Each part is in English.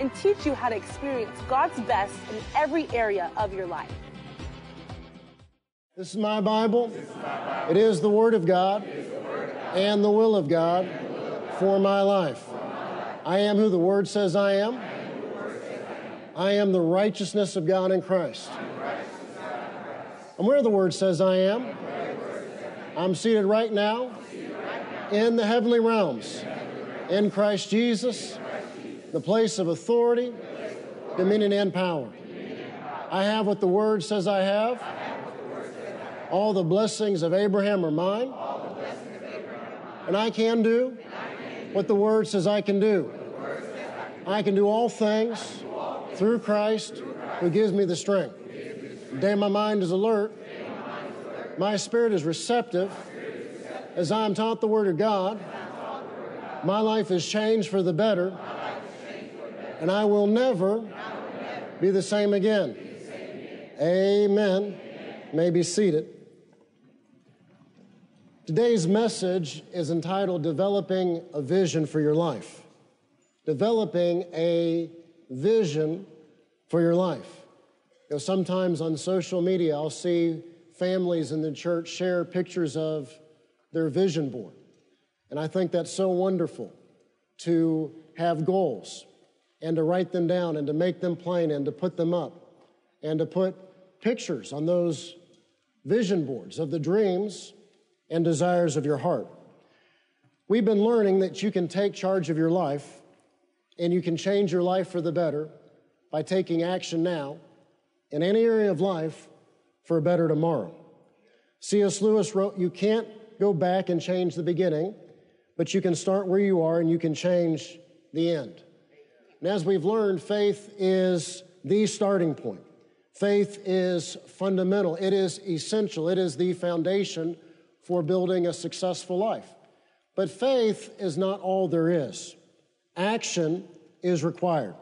and teach you how to experience God's best in every area of your life. This is my Bible. It is the Word of God and the will of God for my life. I am who the Word says I am. I am the righteousness of God in Christ. I'm where the Word says I am. I'm seated right now in the heavenly realms in Christ Jesus, the place of authority, dominion, and power. I have what the Word says I have. All the blessings of Abraham are mine. And I can do what the Word says I can do. I can do all things through Christ who gives me the strength. Day my mind is alert. My spirit is receptive as I am taught the Word of God. My life is changed for the better, and I will never be the same again. Amen. May be seated. Today's message is entitled Developing a Vision for Your Life. Developing a vision for your life. You know, sometimes on social media, I'll see families in the church share pictures of their vision board. And I think that's so wonderful to have goals and to write them down and to make them plain and to put them up and to put pictures on those vision boards of the dreams and desires of your heart. We've been learning that you can take charge of your life and you can change your life for the better by taking action now in any area of life for a better tomorrow. C.S. Lewis wrote, You can't go back and change the beginning, but you can start where you are and you can change the end. And as we've learned, faith is the starting point. Faith is fundamental, it is essential, it is the foundation for building a successful life. But faith is not all there is. Action is required.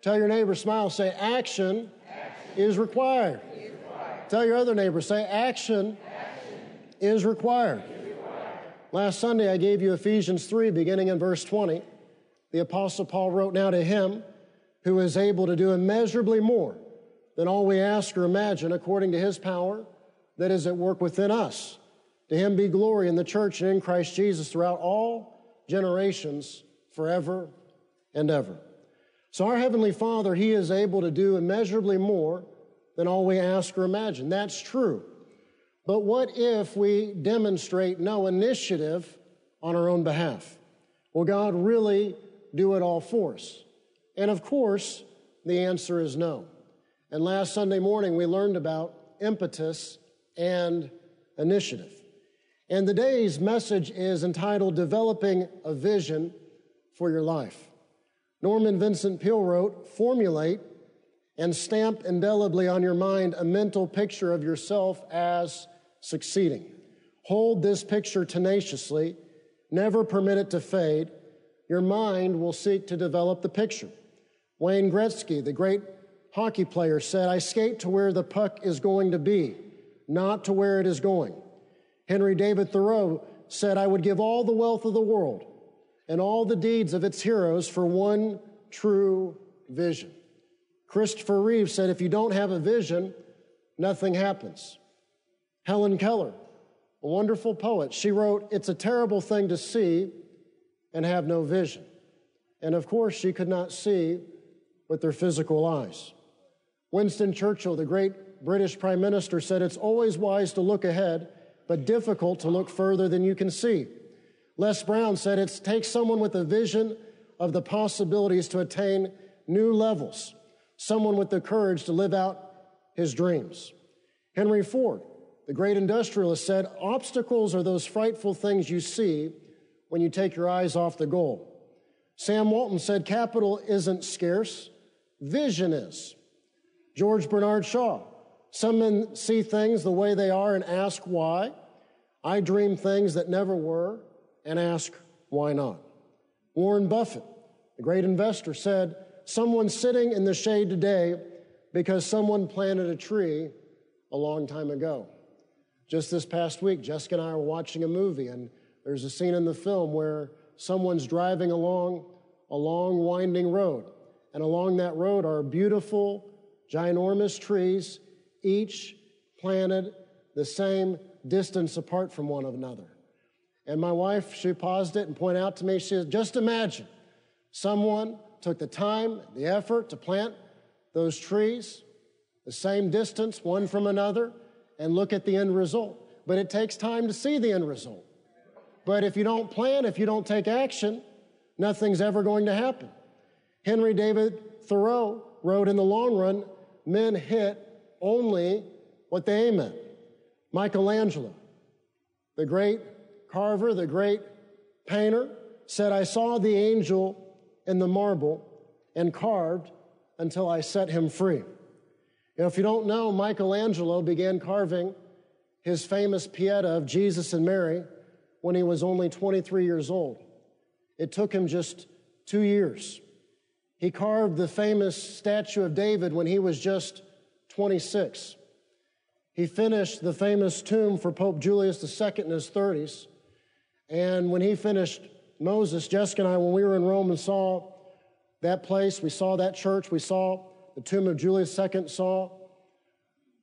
Tell your neighbor, smile, say, action, action. Is, required. is required. Tell your other neighbor, say, action, action. Is, required. is required. Last Sunday, I gave you Ephesians 3, beginning in verse 20. The Apostle Paul wrote, Now to him who is able to do immeasurably more than all we ask or imagine, according to his power that is at work within us. To him be glory in the church and in Christ Jesus throughout all generations, forever and ever. So, our Heavenly Father, He is able to do immeasurably more than all we ask or imagine. That's true. But what if we demonstrate no initiative on our own behalf? Will God really do it all for us? And of course, the answer is no. And last Sunday morning, we learned about impetus and initiative. And the day's message is entitled Developing a Vision for Your Life. Norman Vincent Peale wrote, Formulate and stamp indelibly on your mind a mental picture of yourself as succeeding. Hold this picture tenaciously, never permit it to fade. Your mind will seek to develop the picture. Wayne Gretzky, the great hockey player, said, I skate to where the puck is going to be, not to where it is going. Henry David Thoreau said, I would give all the wealth of the world and all the deeds of its heroes for one true vision. Christopher Reeve said, if you don't have a vision, nothing happens. Helen Keller, a wonderful poet, she wrote, It's a terrible thing to see and have no vision. And of course, she could not see with their physical eyes. Winston Churchill, the great British Prime Minister, said, It's always wise to look ahead but difficult to look further than you can see. Les Brown said it takes someone with a vision of the possibilities to attain new levels, someone with the courage to live out his dreams. Henry Ford, the great industrialist, said obstacles are those frightful things you see when you take your eyes off the goal. Sam Walton said capital isn't scarce, vision is. George Bernard Shaw. Some men see things the way they are and ask why. I dream things that never were and ask why not. Warren Buffett, the great investor, said, Someone's sitting in the shade today because someone planted a tree a long time ago. Just this past week, Jessica and I were watching a movie, and there's a scene in the film where someone's driving along a long, winding road. And along that road are beautiful, ginormous trees, each planted the same distance apart from one another. And my wife, she paused it and pointed out to me, she said, just imagine someone took the time, the effort to plant those trees the same distance one from another and look at the end result. But it takes time to see the end result. But if you don't plan, if you don't take action, nothing's ever going to happen. Henry David Thoreau wrote in the long run, men hit only what they aim at. Michelangelo, the great carver, the great painter, said, I saw the angel in the marble and carved until I set him free. Know, if you don't know, Michelangelo began carving his famous Pieta of Jesus and Mary when he was only 23 years old. It took him just two years. He carved the famous statue of David when he was just 26. He finished the famous tomb for Pope Julius II in his 30s. And when he finished Moses, Jessica and I, when we were in Rome and saw that place, we saw that church, we saw the tomb of Julius II, saw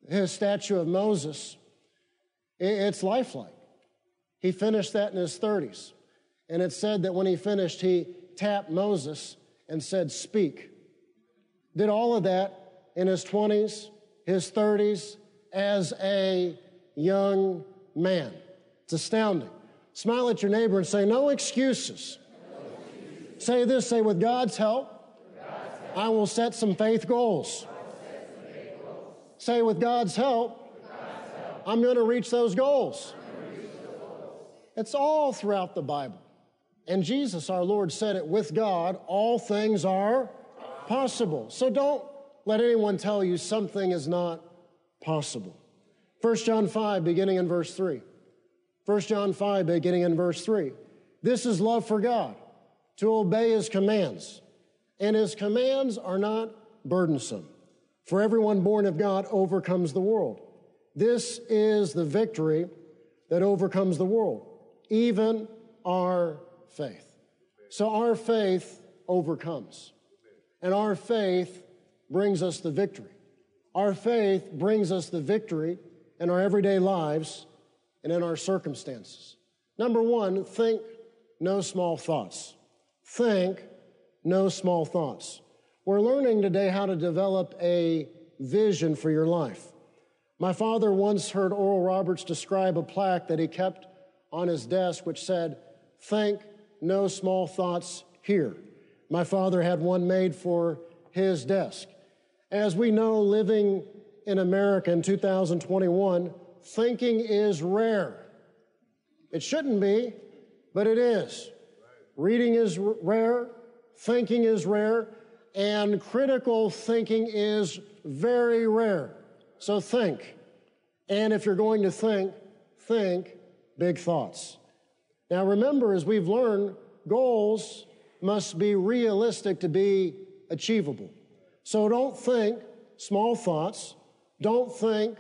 his statue of Moses. It's lifelike. He finished that in his 30s. And it said that when he finished, he tapped Moses and said, Speak. Did all of that in his 20s, his 30s, as a young man. It's astounding. Smile at your neighbor and say, No excuses. Say this say, with God's help, I will set some faith goals. Say, with God's help, I'm going to reach those goals. It's all throughout the Bible. And Jesus, our Lord, said it with God, all things are possible. So don't let anyone tell you something is not possible. 1 John 5, beginning in verse 3. 1 John 5, beginning in verse 3. This is love for God, to obey his commands. And his commands are not burdensome. For everyone born of God overcomes the world. This is the victory that overcomes the world, even our faith. So our faith overcomes. And our faith brings us the victory. Our faith brings us the victory in our everyday lives and in our circumstances. Number one, think no small thoughts. Think no small thoughts. We're learning today how to develop a vision for your life. My father once heard Oral Roberts describe a plaque that he kept on his desk which said, Think no small thoughts here. My father had one made for his desk. As we know, living in America in 2021, thinking is rare. It shouldn't be, but it is. Reading is rare, thinking is rare, and critical thinking is very rare. So think. And if you're going to think, think big thoughts. Now remember, as we've learned, goals must be realistic to be achievable. So don't think small thoughts. Don't think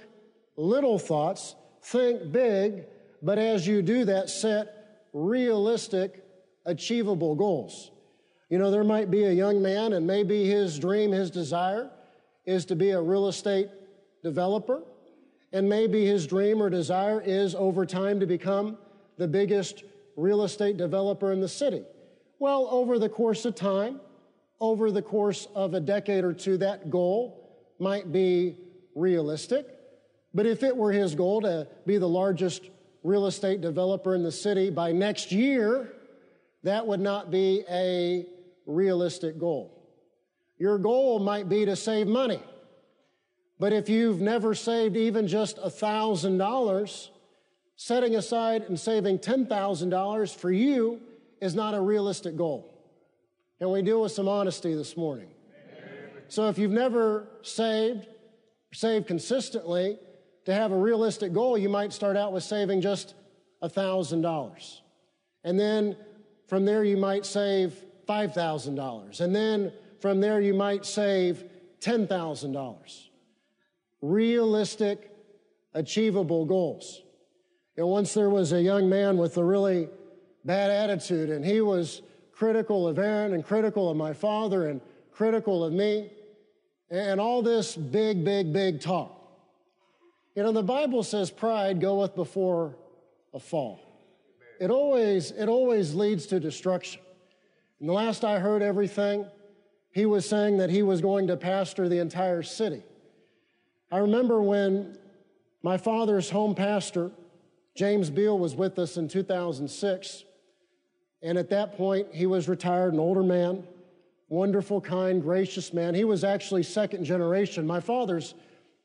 little thoughts. Think big, but as you do that, set realistic, achievable goals. You know, there might be a young man, and maybe his dream, his desire is to be a real estate developer. And maybe his dream or desire is over time to become the biggest real estate developer in the city. Well, over the course of time, over the course of a decade or two, that goal might be realistic. But if it were his goal to be the largest real estate developer in the city by next year, that would not be a realistic goal. Your goal might be to save money. But if you've never saved even just $1,000, setting aside and saving $10,000 for you is not a realistic goal. Can we deal with some honesty this morning? So if you've never saved, saved consistently, to have a realistic goal, you might start out with saving just $1,000. And then from there, you might save $5,000. And then from there, you might save $10,000. Realistic, achievable goals. You know, once there was a young man with a really bad attitude, and he was critical of Aaron and critical of my father and critical of me, and all this big, big, big talk. You know, the Bible says pride goeth before a fall. It always, it always leads to destruction. And the last I heard everything, he was saying that he was going to pastor the entire city. I remember when my father's home pastor, James Beall, was with us in 2006. And at that point, he was retired, an older man, wonderful, kind, gracious man. He was actually second generation. My father's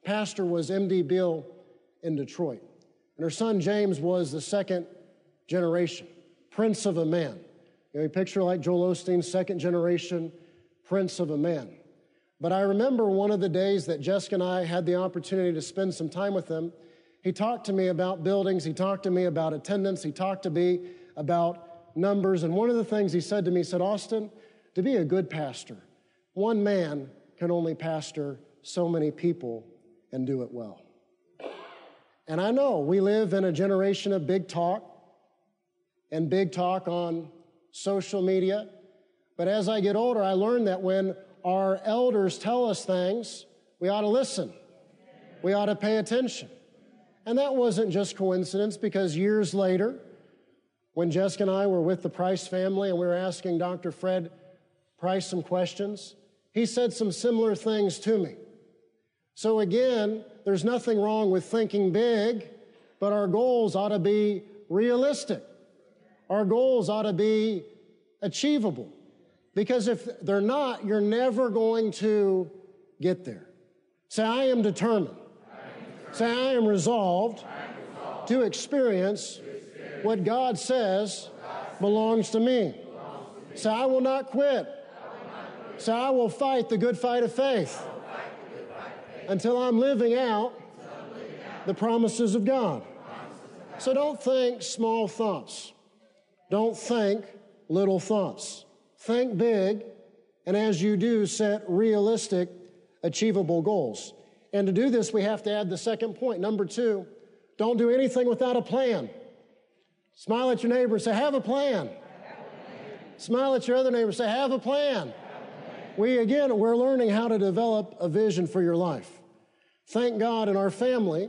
pastor was M.D. Beall in Detroit. And her son James was the second generation, prince of a man. You know, you picture like Joel Osteen, second generation prince of a man. But I remember one of the days that Jessica and I had the opportunity to spend some time with him. He talked to me about buildings, he talked to me about attendance, he talked to me about numbers. And one of the things he said to me, he said, Austin, to be a good pastor, one man can only pastor so many people and do it well. And I know we live in a generation of big talk and big talk on social media. But as I get older, I learned that when our elders tell us things, we ought to listen. We ought to pay attention. And that wasn't just coincidence because years later, when Jessica and I were with the Price family and we were asking Dr. Fred Price some questions, he said some similar things to me. So again, there's nothing wrong with thinking big, but our goals ought to be realistic. Our goals ought to be achievable. Because if they're not, you're never going to get there. Say, I am determined. Say, I am resolved, to experience, what God says belongs to me. Say, I will not quit. Say, I will fight the good fight of faith until I'm living out the promises of God. So don't think small thoughts. Don't think little thoughts. Think big, and as you do, set realistic, achievable goals. And to do this, we have to add the second point. Number two, don't do anything without a plan. Smile at your neighbor and say, Have a plan. Smile at your other neighbor and say, Have a plan. We, again, we're learning how to develop a vision for your life. Thank God in our family,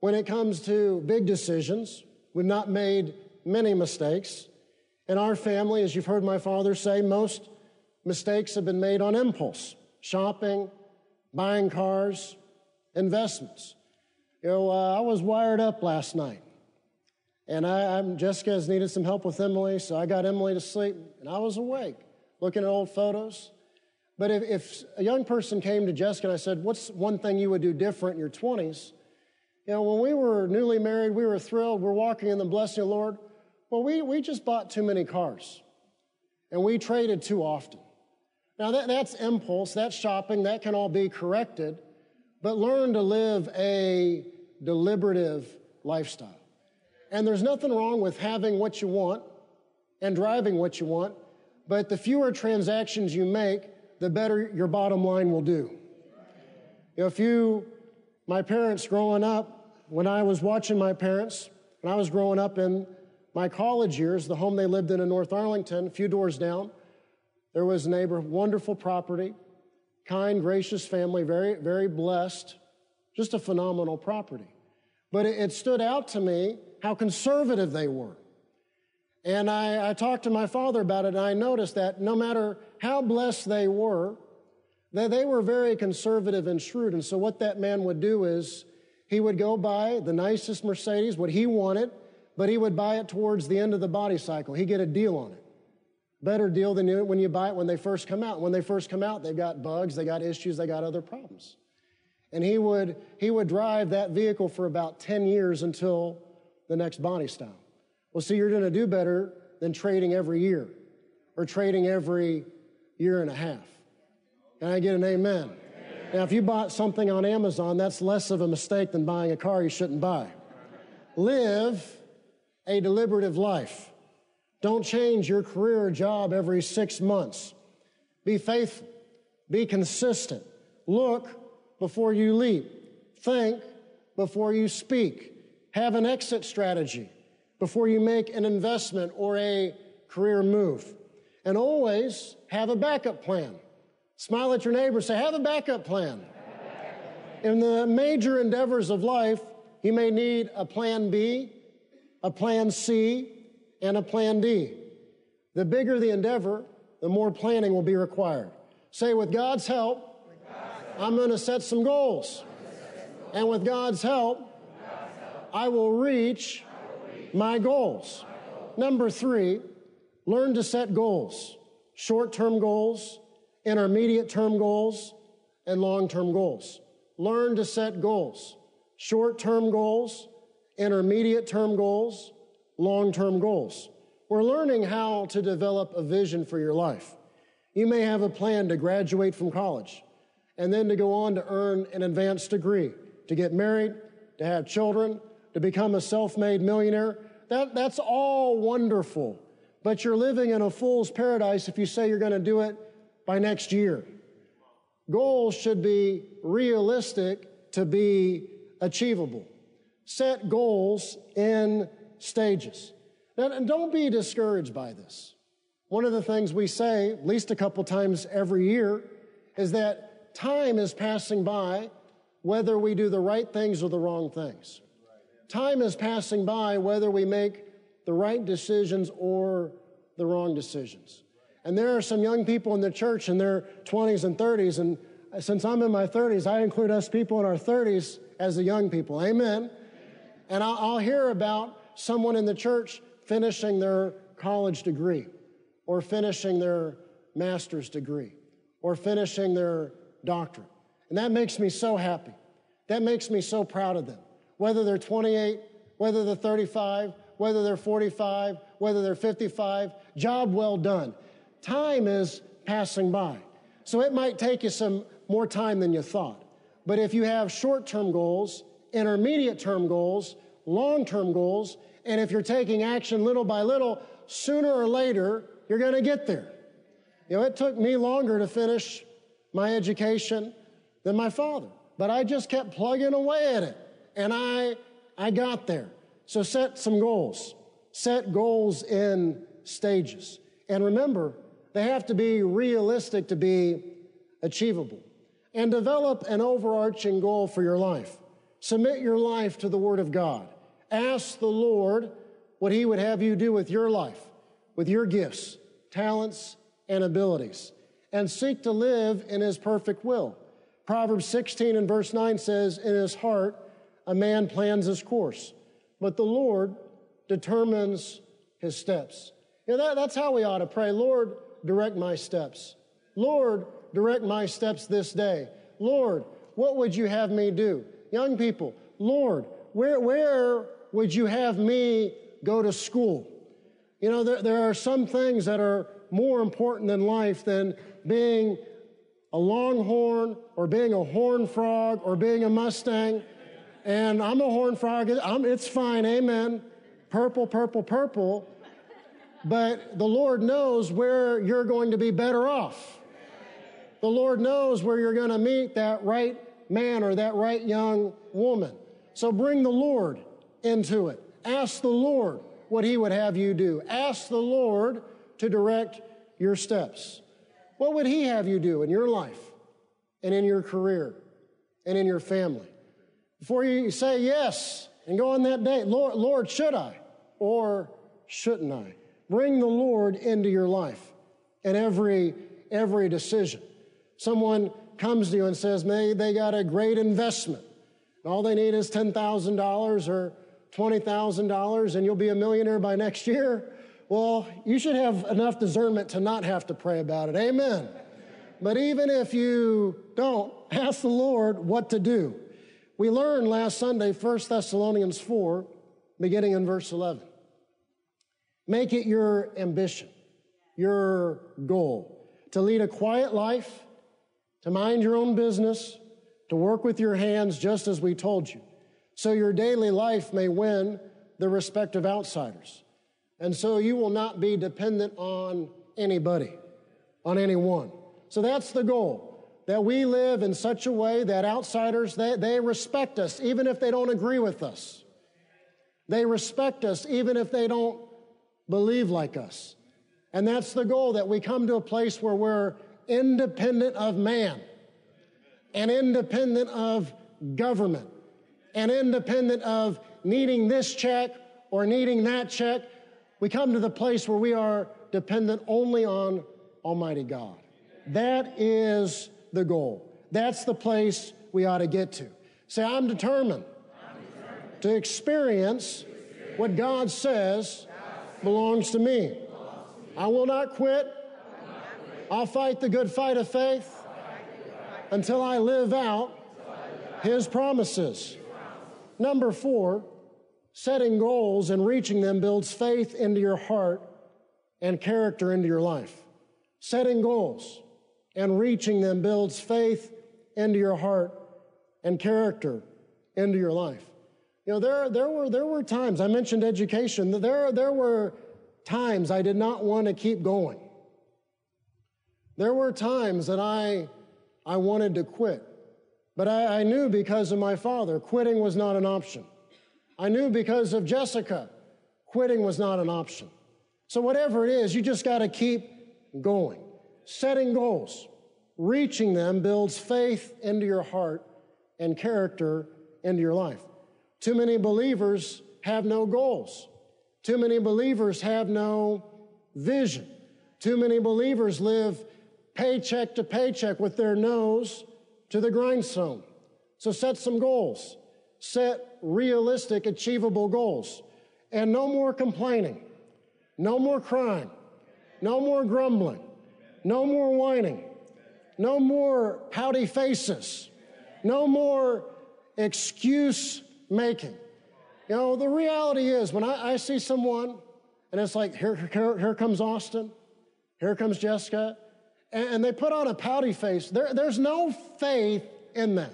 when it comes to big decisions, we've not made many mistakes. In our family, as you've heard my father say, most mistakes have been made on impulse shopping, buying cars, investments. You know, uh, I was wired up last night, and I, I'm, Jessica has needed some help with Emily, so I got Emily to sleep, and I was awake looking at old photos. But if, if a young person came to Jessica and I said, What's one thing you would do different in your 20s? You know, when we were newly married, we were thrilled. We're walking in the blessing of the Lord. Well, we, we just bought too many cars and we traded too often. Now, that, that's impulse, that's shopping, that can all be corrected, but learn to live a deliberative lifestyle. And there's nothing wrong with having what you want and driving what you want, but the fewer transactions you make, the better your bottom line will do. If you, my parents growing up, when I was watching my parents, when I was growing up in my college years, the home they lived in in North Arlington, a few doors down, there was a neighbor, wonderful property, kind, gracious family, very, very blessed, just a phenomenal property. But it, it stood out to me how conservative they were. And I, I, talked to my father about it, and I noticed that no matter how blessed they were, that they were very conservative and shrewd. And so what that man would do is he would go buy the nicest Mercedes, what he wanted, but he would buy it towards the end of the body cycle. He'd get a deal on it. Better deal than when you buy it when they first come out. When they first come out, they've got bugs, they got issues, they got other problems. And he would, he would drive that vehicle for about 10 years until the next body style. Well, see, you're going to do better than trading every year or trading every year and a half. Can I get an amen? amen? Now, if you bought something on Amazon, that's less of a mistake than buying a car you shouldn't buy. Live a deliberative life. Don't change your career or job every six months. Be faithful. Be consistent. Look before you leap. Think before you speak. Have an exit strategy before you make an investment or a career move. And always have a backup plan. Smile at your neighbor, say, have a backup plan. In the major endeavors of life, you may need a plan B, a plan C, and a plan D. The bigger the endeavor, the more planning will be required. Say, with God's help, I'm going to set some goals. And with God's help, I will reach my goals. Number three, learn to set goals short term goals, intermediate term goals, and long term goals. Learn to set goals short term goals, intermediate term goals, long term goals. We're learning how to develop a vision for your life. You may have a plan to graduate from college and then to go on to earn an advanced degree, to get married, to have children, to become a self made millionaire. That, that's all wonderful. But you're living in a fool's paradise if you say you're going to do it by next year. Goals should be realistic to be achievable. Set goals in stages. And don't be discouraged by this. One of the things we say, at least a couple times every year, is that time is passing by whether we do the right things or the wrong things. Time is passing by whether we make the right decisions or the wrong decisions. And there are some young people in the church in their 20s and 30s, and since I'm in my 30s, I include us people in our 30s as the young people. Amen. And I'll, hear about someone in the church finishing their college degree, or finishing their master's degree, or finishing their doctorate. And that makes me so happy. That makes me so proud of them. Whether they're 28, whether they're 35, whether they're 45, whether they're 55, job well done. Time is passing by. So it might take you some more time than you thought. But if you have short term goals, intermediate term goals, long term goals, and if you're taking action little by little, sooner or later, you're going to get there. You know, it took me longer to finish my education than my father, but I just kept plugging away at it, and I, I got there. So set some goals. Set goals in stages. And remember, they have to be realistic to be achievable. And develop an overarching goal for your life. Submit your life to the Word of God. Ask the Lord what He would have you do with your life, with your gifts, talents, and abilities, and seek to live in His perfect will. Proverbs 16 and verse 9 says, In his heart, a man plans his course, but the Lord determines his steps. You know, that, that's how we ought to pray. Lord, direct my steps. Lord, direct my steps this day. Lord, what would you have me do? Young people, Lord, where, where would you have me go to school? You know, there, there are some things that are more important in life than being a longhorn or being a horn frog or being a Mustang. And I'm a horn frog. I'm, it's fine. Amen. Purple, purple, purple. But the Lord knows where you're going to be better off. The Lord knows where you're going to meet that right man or that right young woman. So bring the Lord into it. Ask the Lord what He would have you do. Ask the Lord to direct your steps. What would He have you do in your life and in your career and in your family? Before you say yes and go on that date, Lord, Lord, should I or shouldn't I? Bring the Lord into your life in every, every decision. Someone comes to you and says, May they got a great investment. All they need is $10,000 or $20,000 and you'll be a millionaire by next year. Well, you should have enough discernment to not have to pray about it. Amen. But even if you don't, ask the Lord what to do. We learned last Sunday, 1 Thessalonians 4, beginning in verse 11. Make it your ambition, your goal, to lead a quiet life to mind your own business, to work with your hands just as we told you, so your daily life may win the respect of outsiders. And so you will not be dependent on anybody, on anyone. So that's the goal that we live in such a way that outsiders, they, they respect us even if they don't agree with us. They respect us even if they don't believe like us. And that's the goal that we come to a place where we're independent of man and independent of government and independent of needing this check or needing that check. We come to the place where we are dependent only on Almighty God. That is the goal. That's the place we ought to get to. Say, I'm determined, I'm determined. to experience what God says belongs to me. I will not quit. I'll fight the good fight of faith until I live out His promises. Number four, setting goals and reaching them builds faith into your heart and character into your life. Setting goals and reaching them builds faith into your heart and character into your life. You know, there, there, were, there were times, I mentioned education, there, there were times I did not want to keep going. There were times that I, I wanted to quit, but I, I knew because of my father, quitting was not an option. I knew because of Jessica, quitting was not an option. So, whatever it is, you just got to keep going. Setting goals, reaching them builds faith into your heart and character into your life. Too many believers have no goals. Too many believers have no vision. Too many believers live paycheck to paycheck with their nose to the grindstone. So set some goals. Set realistic, achievable goals. And no more complaining. No more crying. No more grumbling. No more whining. No more pouty faces. No more excuse making. You know, the reality is when I, I see someone and it's like, here, here, here comes Austin, here comes Jessica, and, they put on a pouty face, there, there's no faith in that.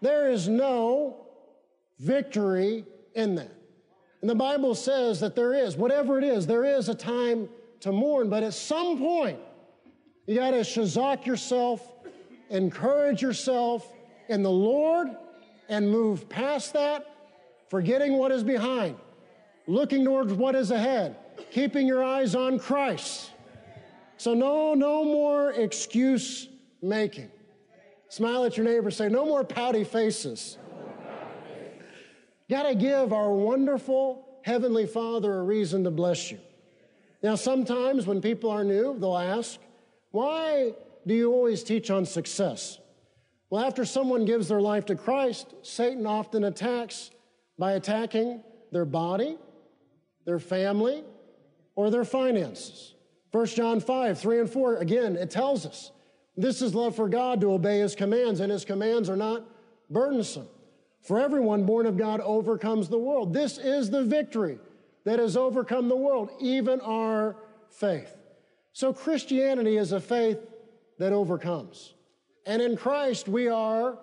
There is no victory in that. And the Bible says that there is, whatever it is, there is a time to mourn, but at some point, you got to shazak yourself, encourage yourself in the Lord, and move past that, forgetting what is behind, looking towards what is ahead, keeping your eyes on Christ. So, no, no more excuse making. Smile at your neighbor, say, no more pouty faces. Got to give our wonderful Heavenly Father a reason to bless you. Now, sometimes when people are new, they'll ask, Why do you always teach on success? Well, after someone gives their life to Christ, Satan often attacks by attacking their body, their family, or their finances. 1 John 5, 3 and 4, again, it tells us this is love for God to obey His commands, and His commands are not burdensome. For everyone born of God overcomes the world. This is the victory that has overcome the world, even our faith. So Christianity is a faith that overcomes. And in Christ, we are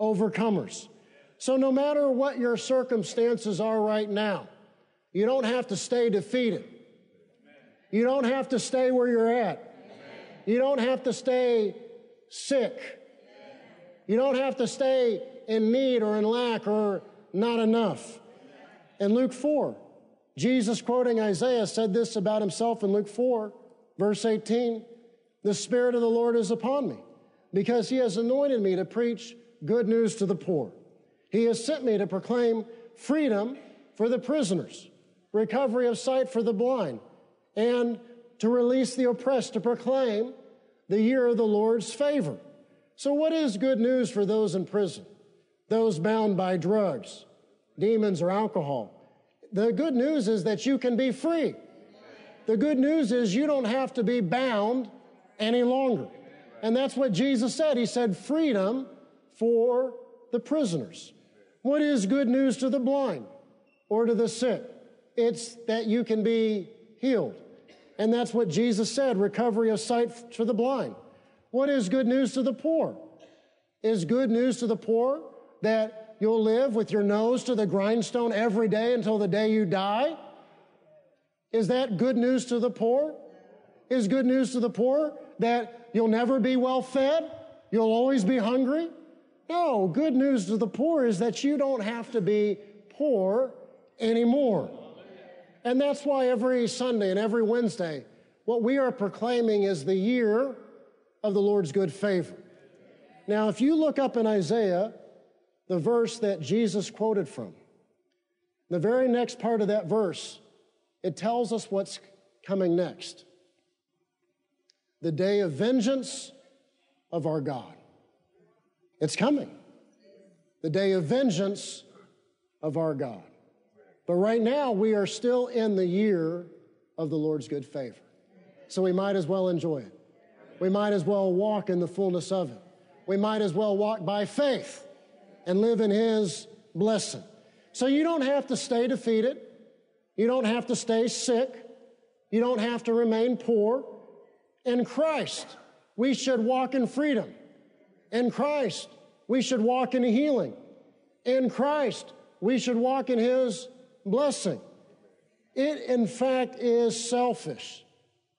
overcomers. So no matter what your circumstances are right now, you don't have to stay defeated. You don't have to stay where you're at. You don't have to stay sick. You don't have to stay in need or in lack or not enough. In Luke 4, Jesus, quoting Isaiah, said this about himself in Luke 4, verse 18 The Spirit of the Lord is upon me, because he has anointed me to preach good news to the poor. He has sent me to proclaim freedom for the prisoners, recovery of sight for the blind, and to release the oppressed, to proclaim the year of the Lord's favor. So, what is good news for those in prison? those bound by drugs, demons, or alcohol. The good news is that you can be free. The good news is you don't have to be bound any longer. And that's what Jesus said. He said, freedom for the prisoners. What is good news to the blind or to the sick? It's that you can be healed. And that's what Jesus said recovery of sight for the blind. What is good news to the poor? Is good news to the poor that you'll live with your nose to the grindstone every day until the day you die? Is that good news to the poor? Is good news to the poor that you'll never be well fed? You'll always be hungry? No, good news to the poor is that you don't have to be poor anymore. And that's why every Sunday and every Wednesday, what we are proclaiming is the year of the Lord's good favor. Now, if you look up in Isaiah, the verse that Jesus quoted from, the very next part of that verse, it tells us what's coming next the day of vengeance of our God. It's coming. The day of vengeance of our God. But right now, we are still in the year of the Lord's good favor. So we might as well enjoy it. We might as well walk in the fullness of it. We might as well walk by faith and live in His blessing. So you don't have to stay defeated. You don't have to stay sick. You don't have to remain poor. In Christ, we should walk in freedom. In Christ, we should walk in healing. In Christ, we should walk in His blessing. It, in fact, is selfish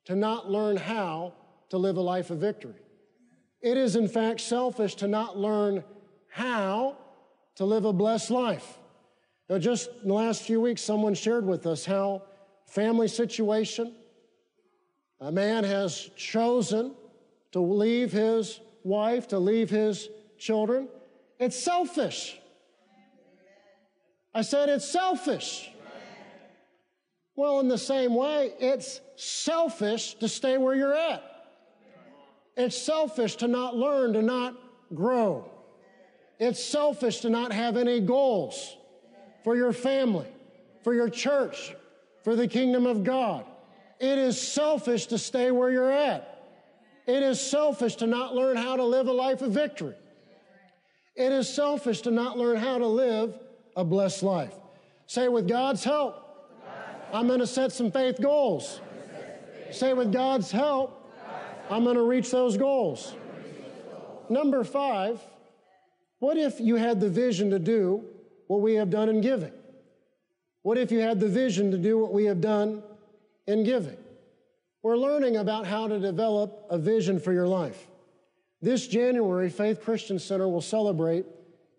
to not learn how to live a life of victory. It is, in fact, selfish to not learn how to live a blessed life. Now, just in the last few weeks, someone shared with us how family situation, a man has chosen to leave his wife, to leave his children. It's selfish. I said it's selfish. Well, in the same way, it's selfish to stay where you're at. It's selfish to not learn, to not grow. It's selfish to not have any goals for your family, for your church, for the kingdom of God. It is selfish to stay where you're at. It is selfish to not learn how to live a life of victory. It is selfish to not learn how to live a blessed life. Say, with God's help, I'm going to set some faith goals. Say, with God's help, I'm going to reach those goals. Number five, what if you had the vision to do what we have done in giving? What if you had the vision to do what we have done in giving? We're learning about how to develop a vision for your life. This January, Faith Christian Center will celebrate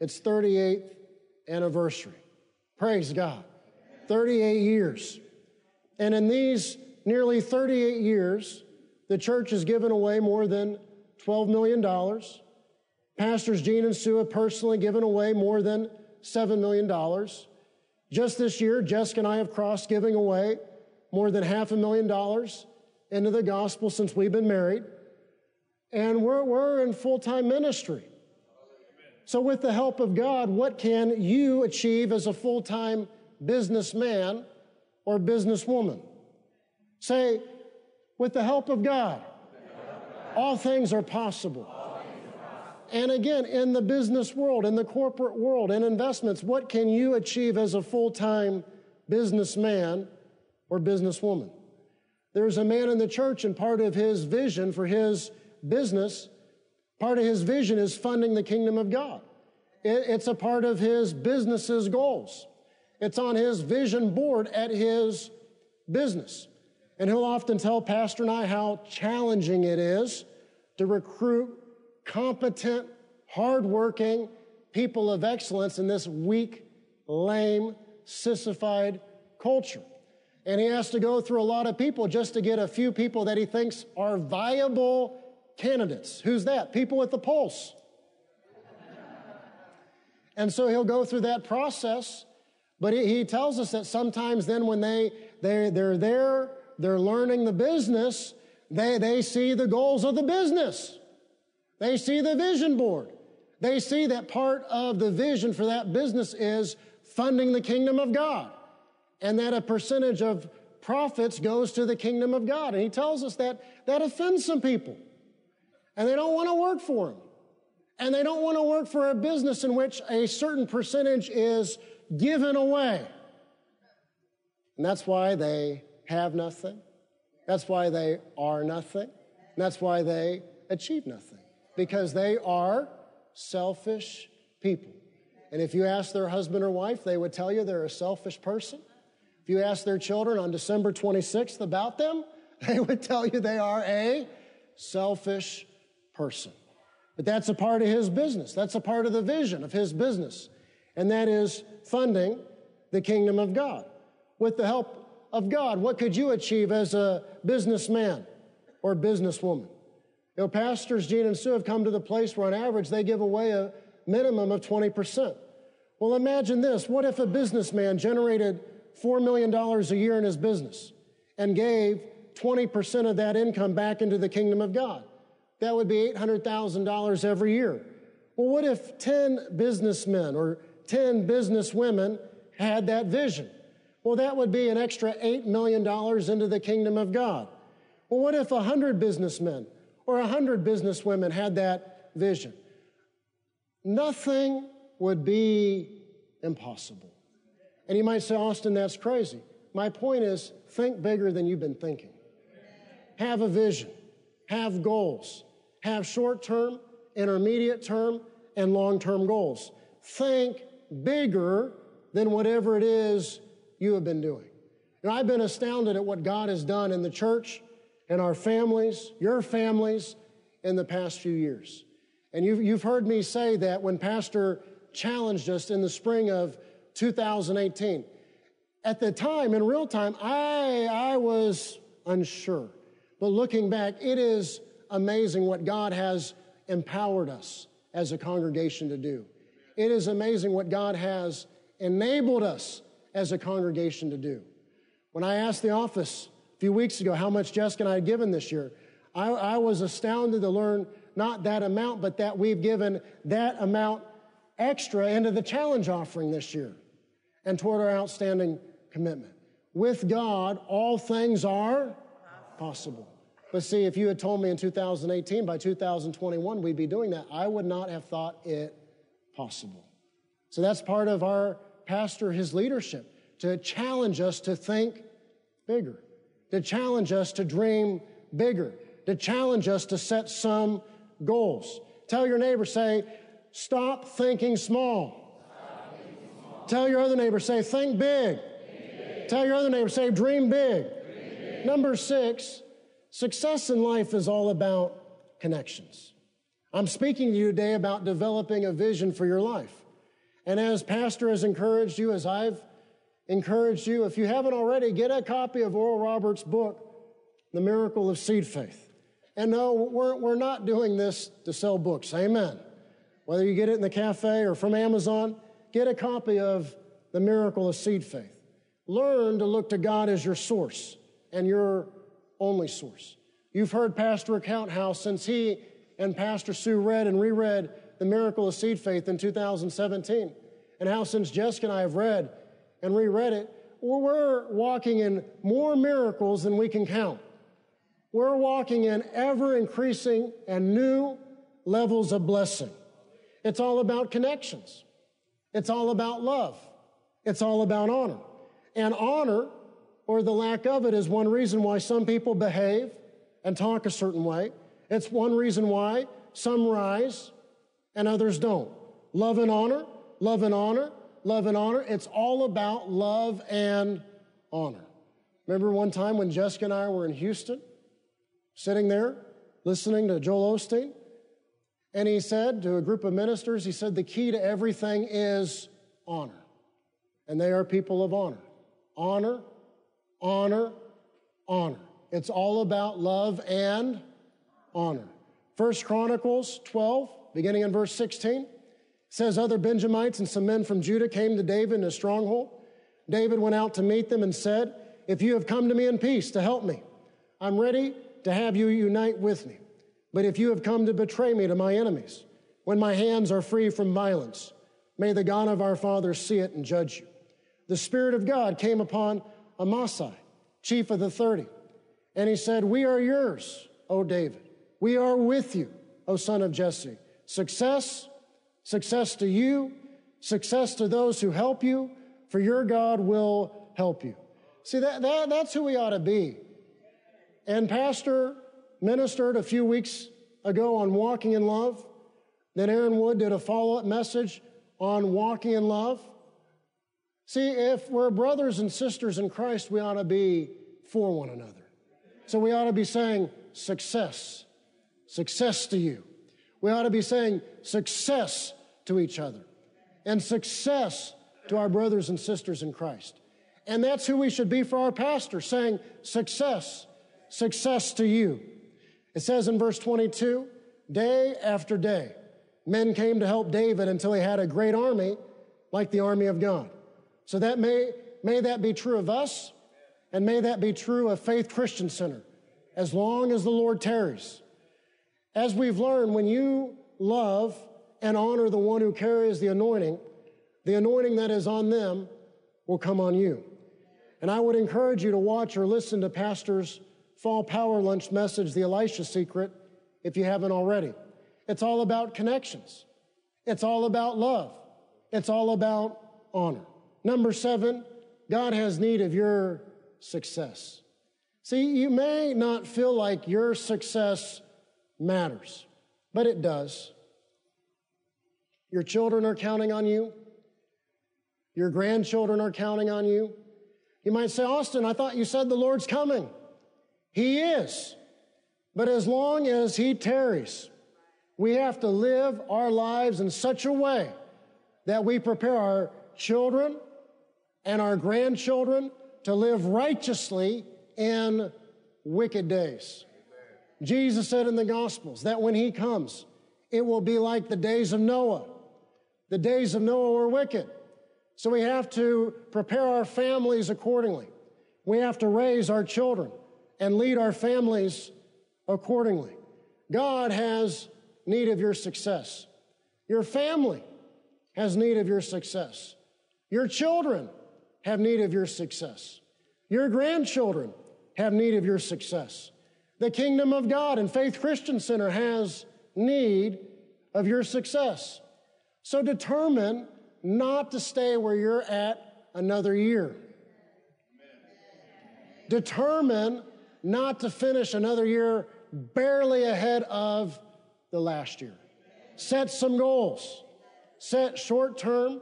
its 38th anniversary. Praise God. 38 years. And in these nearly 38 years, the church has given away more than $12 million. Pastors Gene and Sue have personally given away more than $7 million. Just this year, Jessica and I have crossed giving away more than half a million dollars into the gospel since we've been married. And we're, we're in full time ministry. So, with the help of God, what can you achieve as a full time businessman or businesswoman? Say, with the help of God, all things are possible. And again, in the business world, in the corporate world, in investments, what can you achieve as a full time businessman or businesswoman? There's a man in the church, and part of his vision for his business Part of his vision is funding the kingdom of God. It's a part of his business's goals. It's on his vision board at his business. And he'll often tell Pastor and I how challenging it is to recruit competent, hardworking people of excellence in this weak, lame, sissified culture. And he has to go through a lot of people just to get a few people that he thinks are viable candidates. Who's that? People at the pulse. And so he'll go through that process, but he, he tells us that sometimes then when they, they, they're there, they're learning the business, they, they see the goals of the business. They see the vision board. They see that part of the vision for that business is funding the kingdom of God and that a percentage of profits goes to the kingdom of God. And he tells us that that offends some people and they don't want to work for them. And they don't want to work for a business in which a certain percentage is given away. And that's why they have nothing. That's why they are nothing. That's why they achieve nothing because they are selfish people. And if you ask their husband or wife, they would tell you they're a selfish person. If you ask their children on December 26th about them, they would tell you they are a selfish person. But that's a part of his business. That's a part of the vision of his business. And that is funding the kingdom of God. With the help of God, what could you achieve as a businessman or businesswoman? You know, pastors, Gene and Sue, have come to the place where on average they give away a minimum of 20%. Well, imagine this. What if a businessman generated $4 million a year in his business and gave 20% of that income back into the kingdom of God? That would be $800,000 every year. Well, what if 10 businessmen or 10 businesswomen had that vision? Well, that would be an extra $8 million into the kingdom of God. Well, what if 100 businessmen or 100 businesswomen had that vision? Nothing would be impossible. And you might say, Austin, that's crazy. My point is, think bigger than you've been thinking. Have a vision, have goals, have short term, intermediate term, and long term goals. Think bigger than whatever it is you have been doing. And I've been astounded at what God has done in the church and our families, your families, in the past few years. And you've, you've heard me say that when Pastor challenged us in the spring of 2018. At the time, in real time, I, I was unsure. But looking back, it is amazing what God has empowered us as a congregation to do. It is amazing what God has enabled us as a congregation to do. When I asked the office a few weeks ago how much Jessica and I had given this year, I, I was astounded to learn not that amount, but that we've given that amount extra into the challenge offering this year and toward our outstanding commitment. With God, all things are possible. But see, if you had told me in 2018, by 2021, we'd be doing that, I would not have thought it possible. So that's part of our pastor, his leadership, to challenge us to think bigger, to challenge us to dream bigger, to challenge us to set some goals. Tell your neighbor, say, stop thinking small. Tell your other neighbor, say, think big. big. Tell your other neighbor, say, dream big. dream big. Number six, Success in life is all about connections. I'm speaking to you today about developing a vision for your life. And as Pastor has encouraged you, as I've encouraged you, if you haven't already, get a copy of Oral Roberts' book, The Miracle of Seed Faith. And no, we're, we're not doing this to sell books. Amen. Whether you get it in the cafe or from Amazon, get a copy of The Miracle of Seed Faith. Learn to look to God as your source and your only source. You've heard Pastor recount how since he and Pastor Sue read and reread The Miracle of Seed Faith in 2017, and how since Jessica and I have read and reread it, we're walking in more miracles than we can count. We're walking in ever increasing and new levels of blessing. It's all about connections. It's all about love. It's all about honor. And honor or the lack of it is one reason why some people behave and talk a certain way. It's one reason why some rise and others don't. Love and honor, love and honor, love and honor. It's all about love and honor. Remember one time when Jessica and I were in Houston, sitting there listening to Joel Osteen? And he said to a group of ministers, he said, the key to everything is honor. And they are people of honor. Honor, honor, honor. It's all about love and honor. First Chronicles 12, beginning in verse 16, says other Benjamites and some men from Judah came to David in a stronghold. David went out to meet them and said, If you have come to me in peace to help me, I'm ready to have you unite with me. But if you have come to betray me to my enemies, when my hands are free from violence, may the God of our fathers see it and judge you. The Spirit of God came upon Amasai, chief of the 30. And he said, We are yours, O David. We are with you, O son of Jesse. Success, success to you, success to those who help you, for your God will help you. See, that, that, that's who we ought to be. And Pastor ministered a few weeks ago on walking in love. Then Aaron Wood did a follow up message on walking in love. See, if we're brothers and sisters in Christ, we ought to be for one another. So we ought to be saying, success, success to you. We ought to be saying success to each other and success to our brothers and sisters in Christ. And that's who we should be for our pastor, saying success, success to you. It says in verse 22, day after day, men came to help David until he had a great army like the army of God. So that may, may that be true of us, and may that be true of Faith Christian Center, as long as the Lord tarries. As we've learned, when you love and honor the one who carries the anointing, the anointing that is on them will come on you. And I would encourage you to watch or listen to Pastor's Fall Power Lunch message, The Elisha Secret, if you haven't already. It's all about connections. It's all about love. It's all about honor. Number seven, God has need of your success. See, you may not feel like your success matters, but it does. Your children are counting on you. Your grandchildren are counting on you. You might say, Austin, I thought you said the Lord's coming. He is. But as long as He tarries, we have to live our lives in such a way that we prepare our children and our grandchildren to live righteously in wicked days. Jesus said in the Gospels that when He comes, it will be like the days of Noah. The days of Noah were wicked. So we have to prepare our families accordingly. We have to raise our children and lead our families accordingly. God has need of your success. Your family has need of your success. Your children have need of your success. Your grandchildren have need of your success. The kingdom of God and Faith Christian Center has need of your success. So determine not to stay where you're at another year. Determine not to finish another year barely ahead of the last year. Set some goals. Set short term,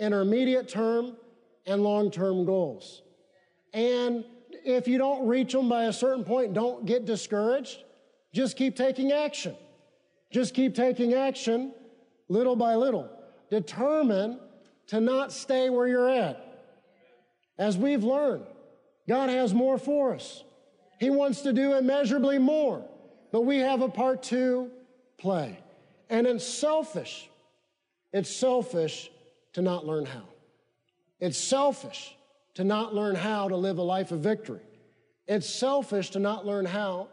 intermediate term, and long term goals. And if you don't reach them by a certain point, don't get discouraged. Just keep taking action. Just keep taking action little by little. Determine to not stay where you're at. As we've learned, God has more for us. He wants to do immeasurably more, but we have a part to play. And it's selfish. It's selfish to not learn how. It's selfish to not learn how to live a life of victory. It's selfish to not learn how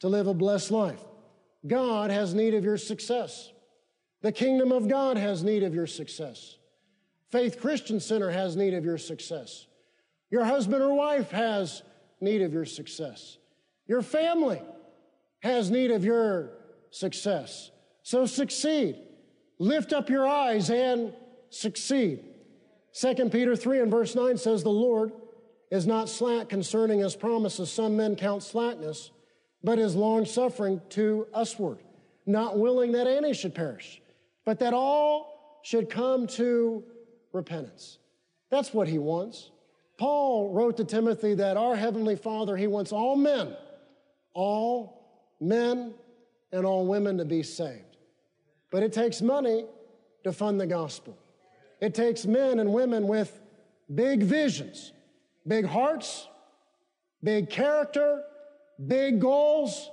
to live a blessed life. God has need of your success. The kingdom of God has need of your success. Faith Christian Center has need of your success. Your husband or wife has need of your success. Your family has need of your success. So succeed. Lift up your eyes and succeed. 2 Peter 3 and verse 9 says, The Lord is not slack concerning his promises. Some men count slackness, but is long suffering to usward, not willing that any should perish, but that all should come to repentance. That's what he wants. Paul wrote to Timothy that our Heavenly Father, he wants all men, all men and all women to be saved. But it takes money to fund the gospel. It takes men and women with big visions, big hearts, big character, big goals,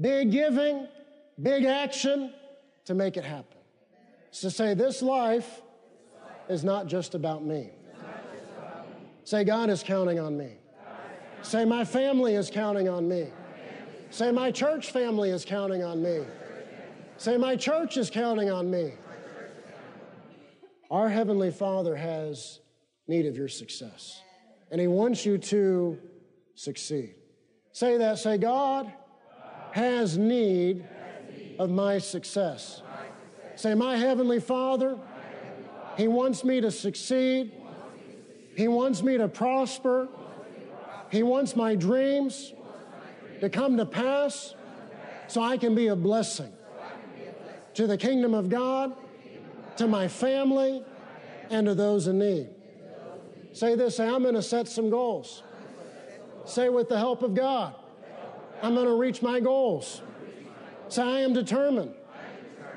big giving, big action to make it happen. It's to say, this life is not just about me. Say, God is counting on me. Say, my family is counting on me. Say, my church family is counting on me. Say, my church is counting on me. Our Heavenly Father has need of your success, and He wants you to succeed. Say that. Say, God has need of my success. Say, my Heavenly Father, He wants me to succeed. He wants me to prosper. He wants my dreams to come to pass. so I can be a blessing to the kingdom of God, to my family, and to those in need. Say this say, I'm going to set some goals. Say, with the help of God, I'm going to reach my goals. Say, I am determined.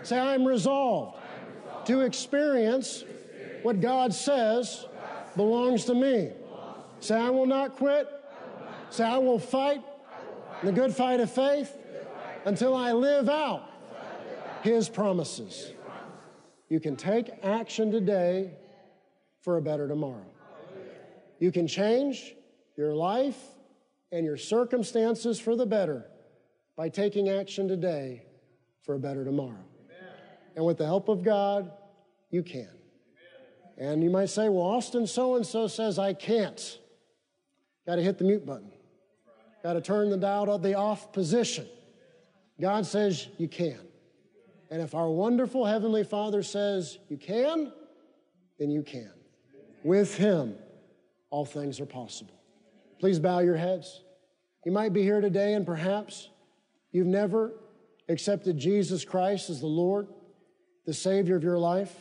Say, I am resolved to experience what God says belongs to me. Say, I will not quit. Say, I will fight the good fight of faith until I live out His promises. You can take action today for a better tomorrow. You can change your life and your circumstances for the better by taking action today for a better tomorrow. And with the help of God, you can. And you might say, well, Austin so and so says I can't. Got to hit the mute button. Got to turn the dial to the off position. God says you can. And if our wonderful Heavenly Father says you can, then you can. With Him, all things are possible. Please bow your heads. You might be here today and perhaps you've never accepted Jesus Christ as the Lord, the Savior of your life.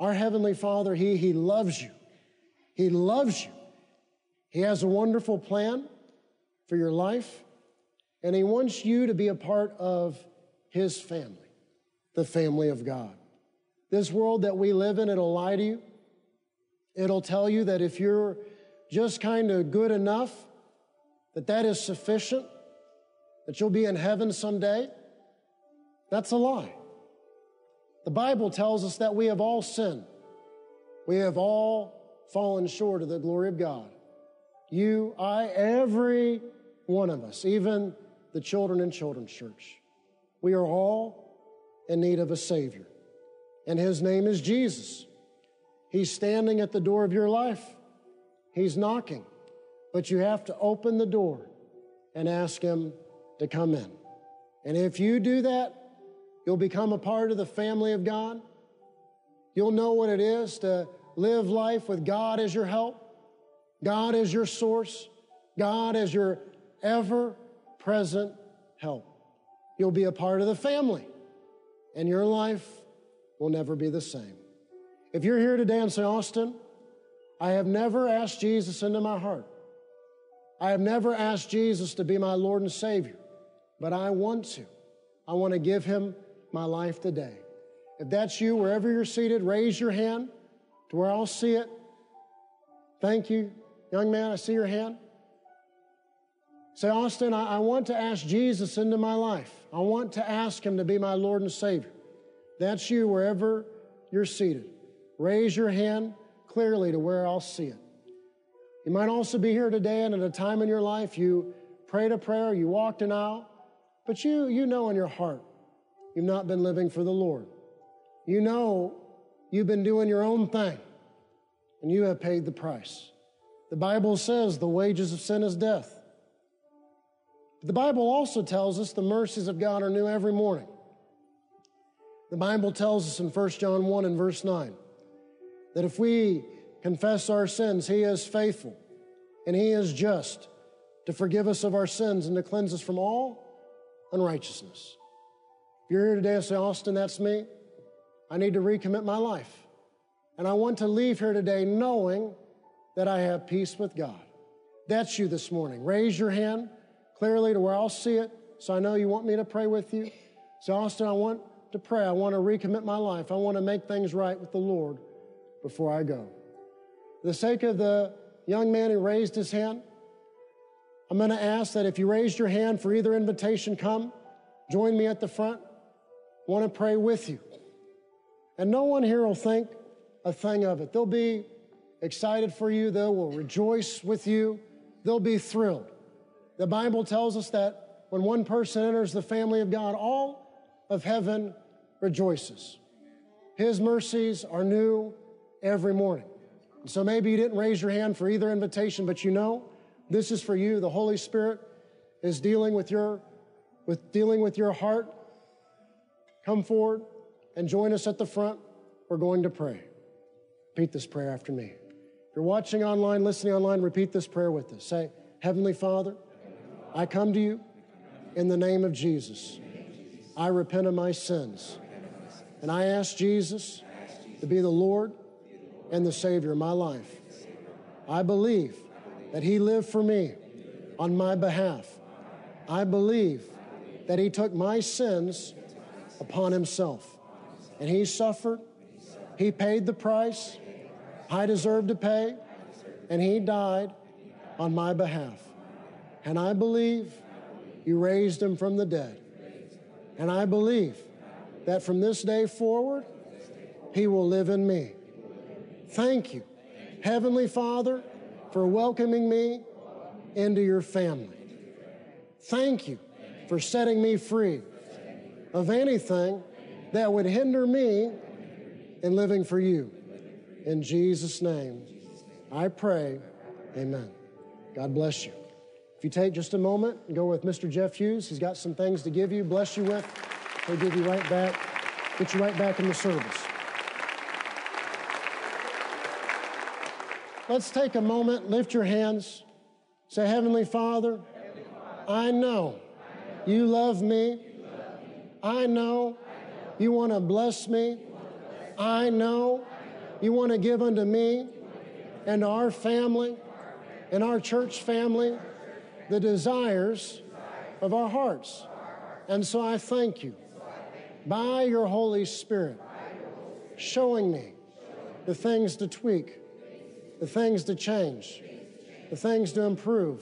Our Heavenly Father, He, He loves you. He loves you. He has a wonderful plan for your life, and He wants you to be a part of His family, the family of God. This world that we live in, it'll lie to you. It'll tell you that if you're just kind of good enough, that that is sufficient, that you'll be in heaven someday. That's a lie. The Bible tells us that we have all sinned. We have all fallen short of the glory of God. You, I, every one of us, even the children in children's church. We are all in need of a Savior. And His name is Jesus. He's standing at the door of your life. He's knocking. But you have to open the door and ask Him to come in. And if you do that, you'll become a part of the family of God. You'll know what it is to live life with God as your help, God as your source, God as your ever present help. You'll be a part of the family, and your life will never be the same. If you're here today and say, Austin, I have never asked Jesus into my heart. I have never asked Jesus to be my Lord and Savior, but I want to. I want to give him my life today. If that's you, wherever you're seated, raise your hand to where I'll see it. Thank you. Young man, I see your hand. Say, Austin, I, I, want to ask Jesus into my life. I want to ask him to be my Lord and Savior. That's you, wherever you're seated. Raise your hand clearly to where I'll see it. You might also be here today, and at a time in your life, you prayed a prayer, you walked an aisle, but you, you know in your heart You've not been living for the Lord. You know you've been doing your own thing, and you have paid the price. The Bible says the wages of sin is death. The Bible also tells us the mercies of God are new every morning. The Bible tells us in 1 John 1 and verse 9 that if we confess our sins, He is faithful and He is just to forgive us of our sins and to cleanse us from all unrighteousness If you're here today and say, Austin, that's me. I need to recommit my life. And I want to leave here today knowing that I have peace with God. That's you this morning. Raise your hand clearly to where I'll see it so I know you want me to pray with you. Say, Austin, I want to pray. I want to recommit my life. I want to make things right with the Lord before I go. For the sake of the young man who raised his hand, I'm going to ask that if you raised your hand for either invitation, come join me at the front want to pray with you. And no one here will think a thing of it. They'll be excited for you, they will rejoice with you, they'll be thrilled. The Bible tells us that when one person enters the family of God, all of heaven rejoices. His mercies are new every morning. So maybe you didn't raise your hand for either invitation, but you know this is for you. The Holy Spirit is dealing with your with dealing with your heart come forward and join us at the front. We're going to pray. Repeat this prayer after me. If you're watching online, listening online, repeat this prayer with us. Say, Heavenly Father, I come to you in the name of Jesus. I repent of my sins. And I ask Jesus to be the Lord and the Savior of my life. I believe that He lived for me on my behalf. I believe that He took my sins upon Himself. And He suffered, He paid the price I deserved to pay, and He died on my behalf. And I believe You raised Him from the dead. And I believe that from this day forward, He will live in me. Thank you, Heavenly Father, for welcoming me into your family. Thank you for setting me free of anything that would hinder me in living for you. In Jesus' name, I pray, amen. God bless you. If you take just a moment and go with Mr. Jeff Hughes, he's got some things to give you, bless you with. He'll give you right back, get you right back in the service. Let's take a moment, lift your hands, say, Heavenly Father, I know you love me. I know you want to bless me. I know you want to give unto me and our family and our church family the desires of our hearts. And so I thank you by your Holy Spirit showing me the things to tweak, the things to change, the things to improve,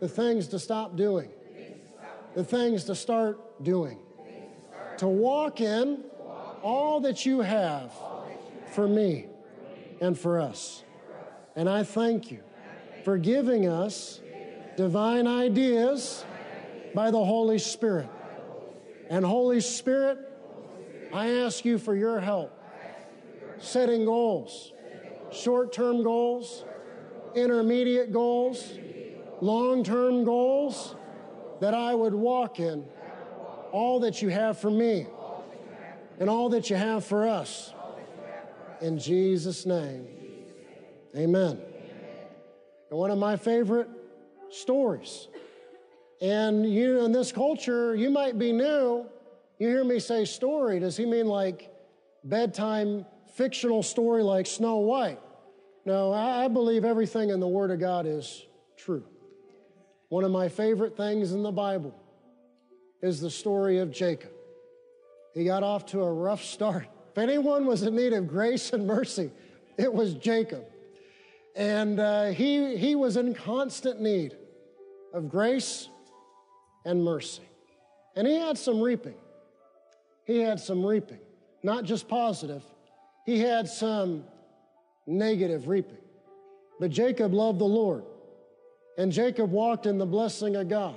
the things to stop doing, the things to start doing, to walk in all that you have for me and for us. And I thank you for giving us divine ideas by the Holy Spirit. And Holy Spirit, I ask you for your help setting goals, short term goals, intermediate goals, long term goals that I would walk in all that you have for me and all that you have for us. In Jesus' name, amen. And one of my favorite stories. And you in this culture, you might be new. You hear me say story. Does he mean like bedtime fictional story like Snow White? No, I believe everything in the Word of God is true. One of my favorite things in the Bible is the story of Jacob. He got off to a rough start. If anyone was in need of grace and mercy, it was Jacob. And uh, he, he was in constant need of grace and mercy. And he had some reaping. He had some reaping, not just positive, he had some negative reaping. But Jacob loved the Lord, and Jacob walked in the blessing of God.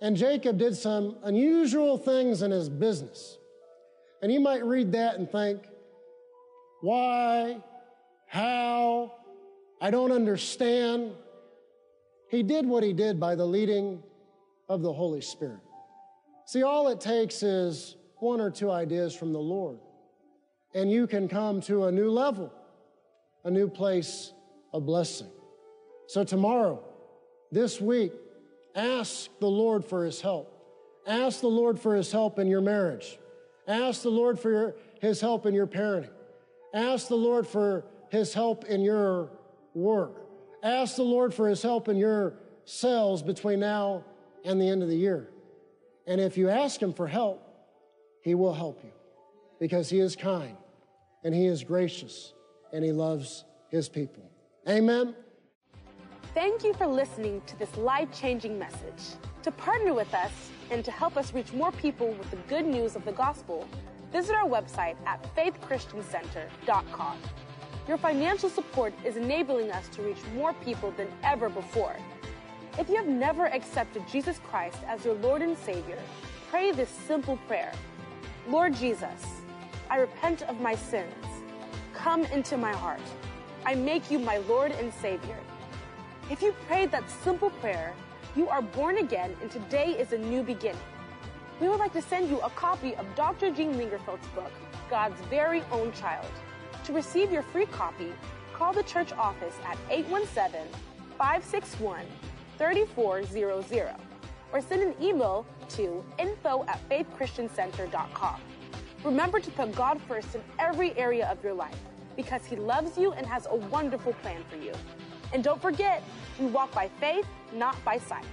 And Jacob did some unusual things in his business. And you might read that and think, why? How? I don't understand. He did what he did by the leading of the Holy Spirit. See, all it takes is one or two ideas from the Lord, and you can come to a new level, a new place of blessing. So, tomorrow, this week, ask the Lord for his help. Ask the Lord for his help in your marriage. Ask the Lord for your, his help in your parenting. Ask the Lord for his help in your work. Ask the Lord for His help in your cells between now and the end of the year. And if you ask Him for help, He will help you because He is kind and He is gracious and He loves His people. Amen. Thank you for listening to this life changing message. To partner with us and to help us reach more people with the good news of the gospel, visit our website at faithchristiancenter.com. Your financial support is enabling us to reach more people than ever before. If you have never accepted Jesus Christ as your Lord and Savior, pray this simple prayer Lord Jesus, I repent of my sins. Come into my heart. I make you my Lord and Savior. If you prayed that simple prayer, you are born again and today is a new beginning. We would like to send you a copy of Dr. Gene Lingerfelt's book, God's Very Own Child. To receive your free copy, call the church office at 817 561 3400 or send an email to info at faithchristiancenter.com. Remember to put God first in every area of your life because He loves you and has a wonderful plan for you. And don't forget, we walk by faith, not by sight.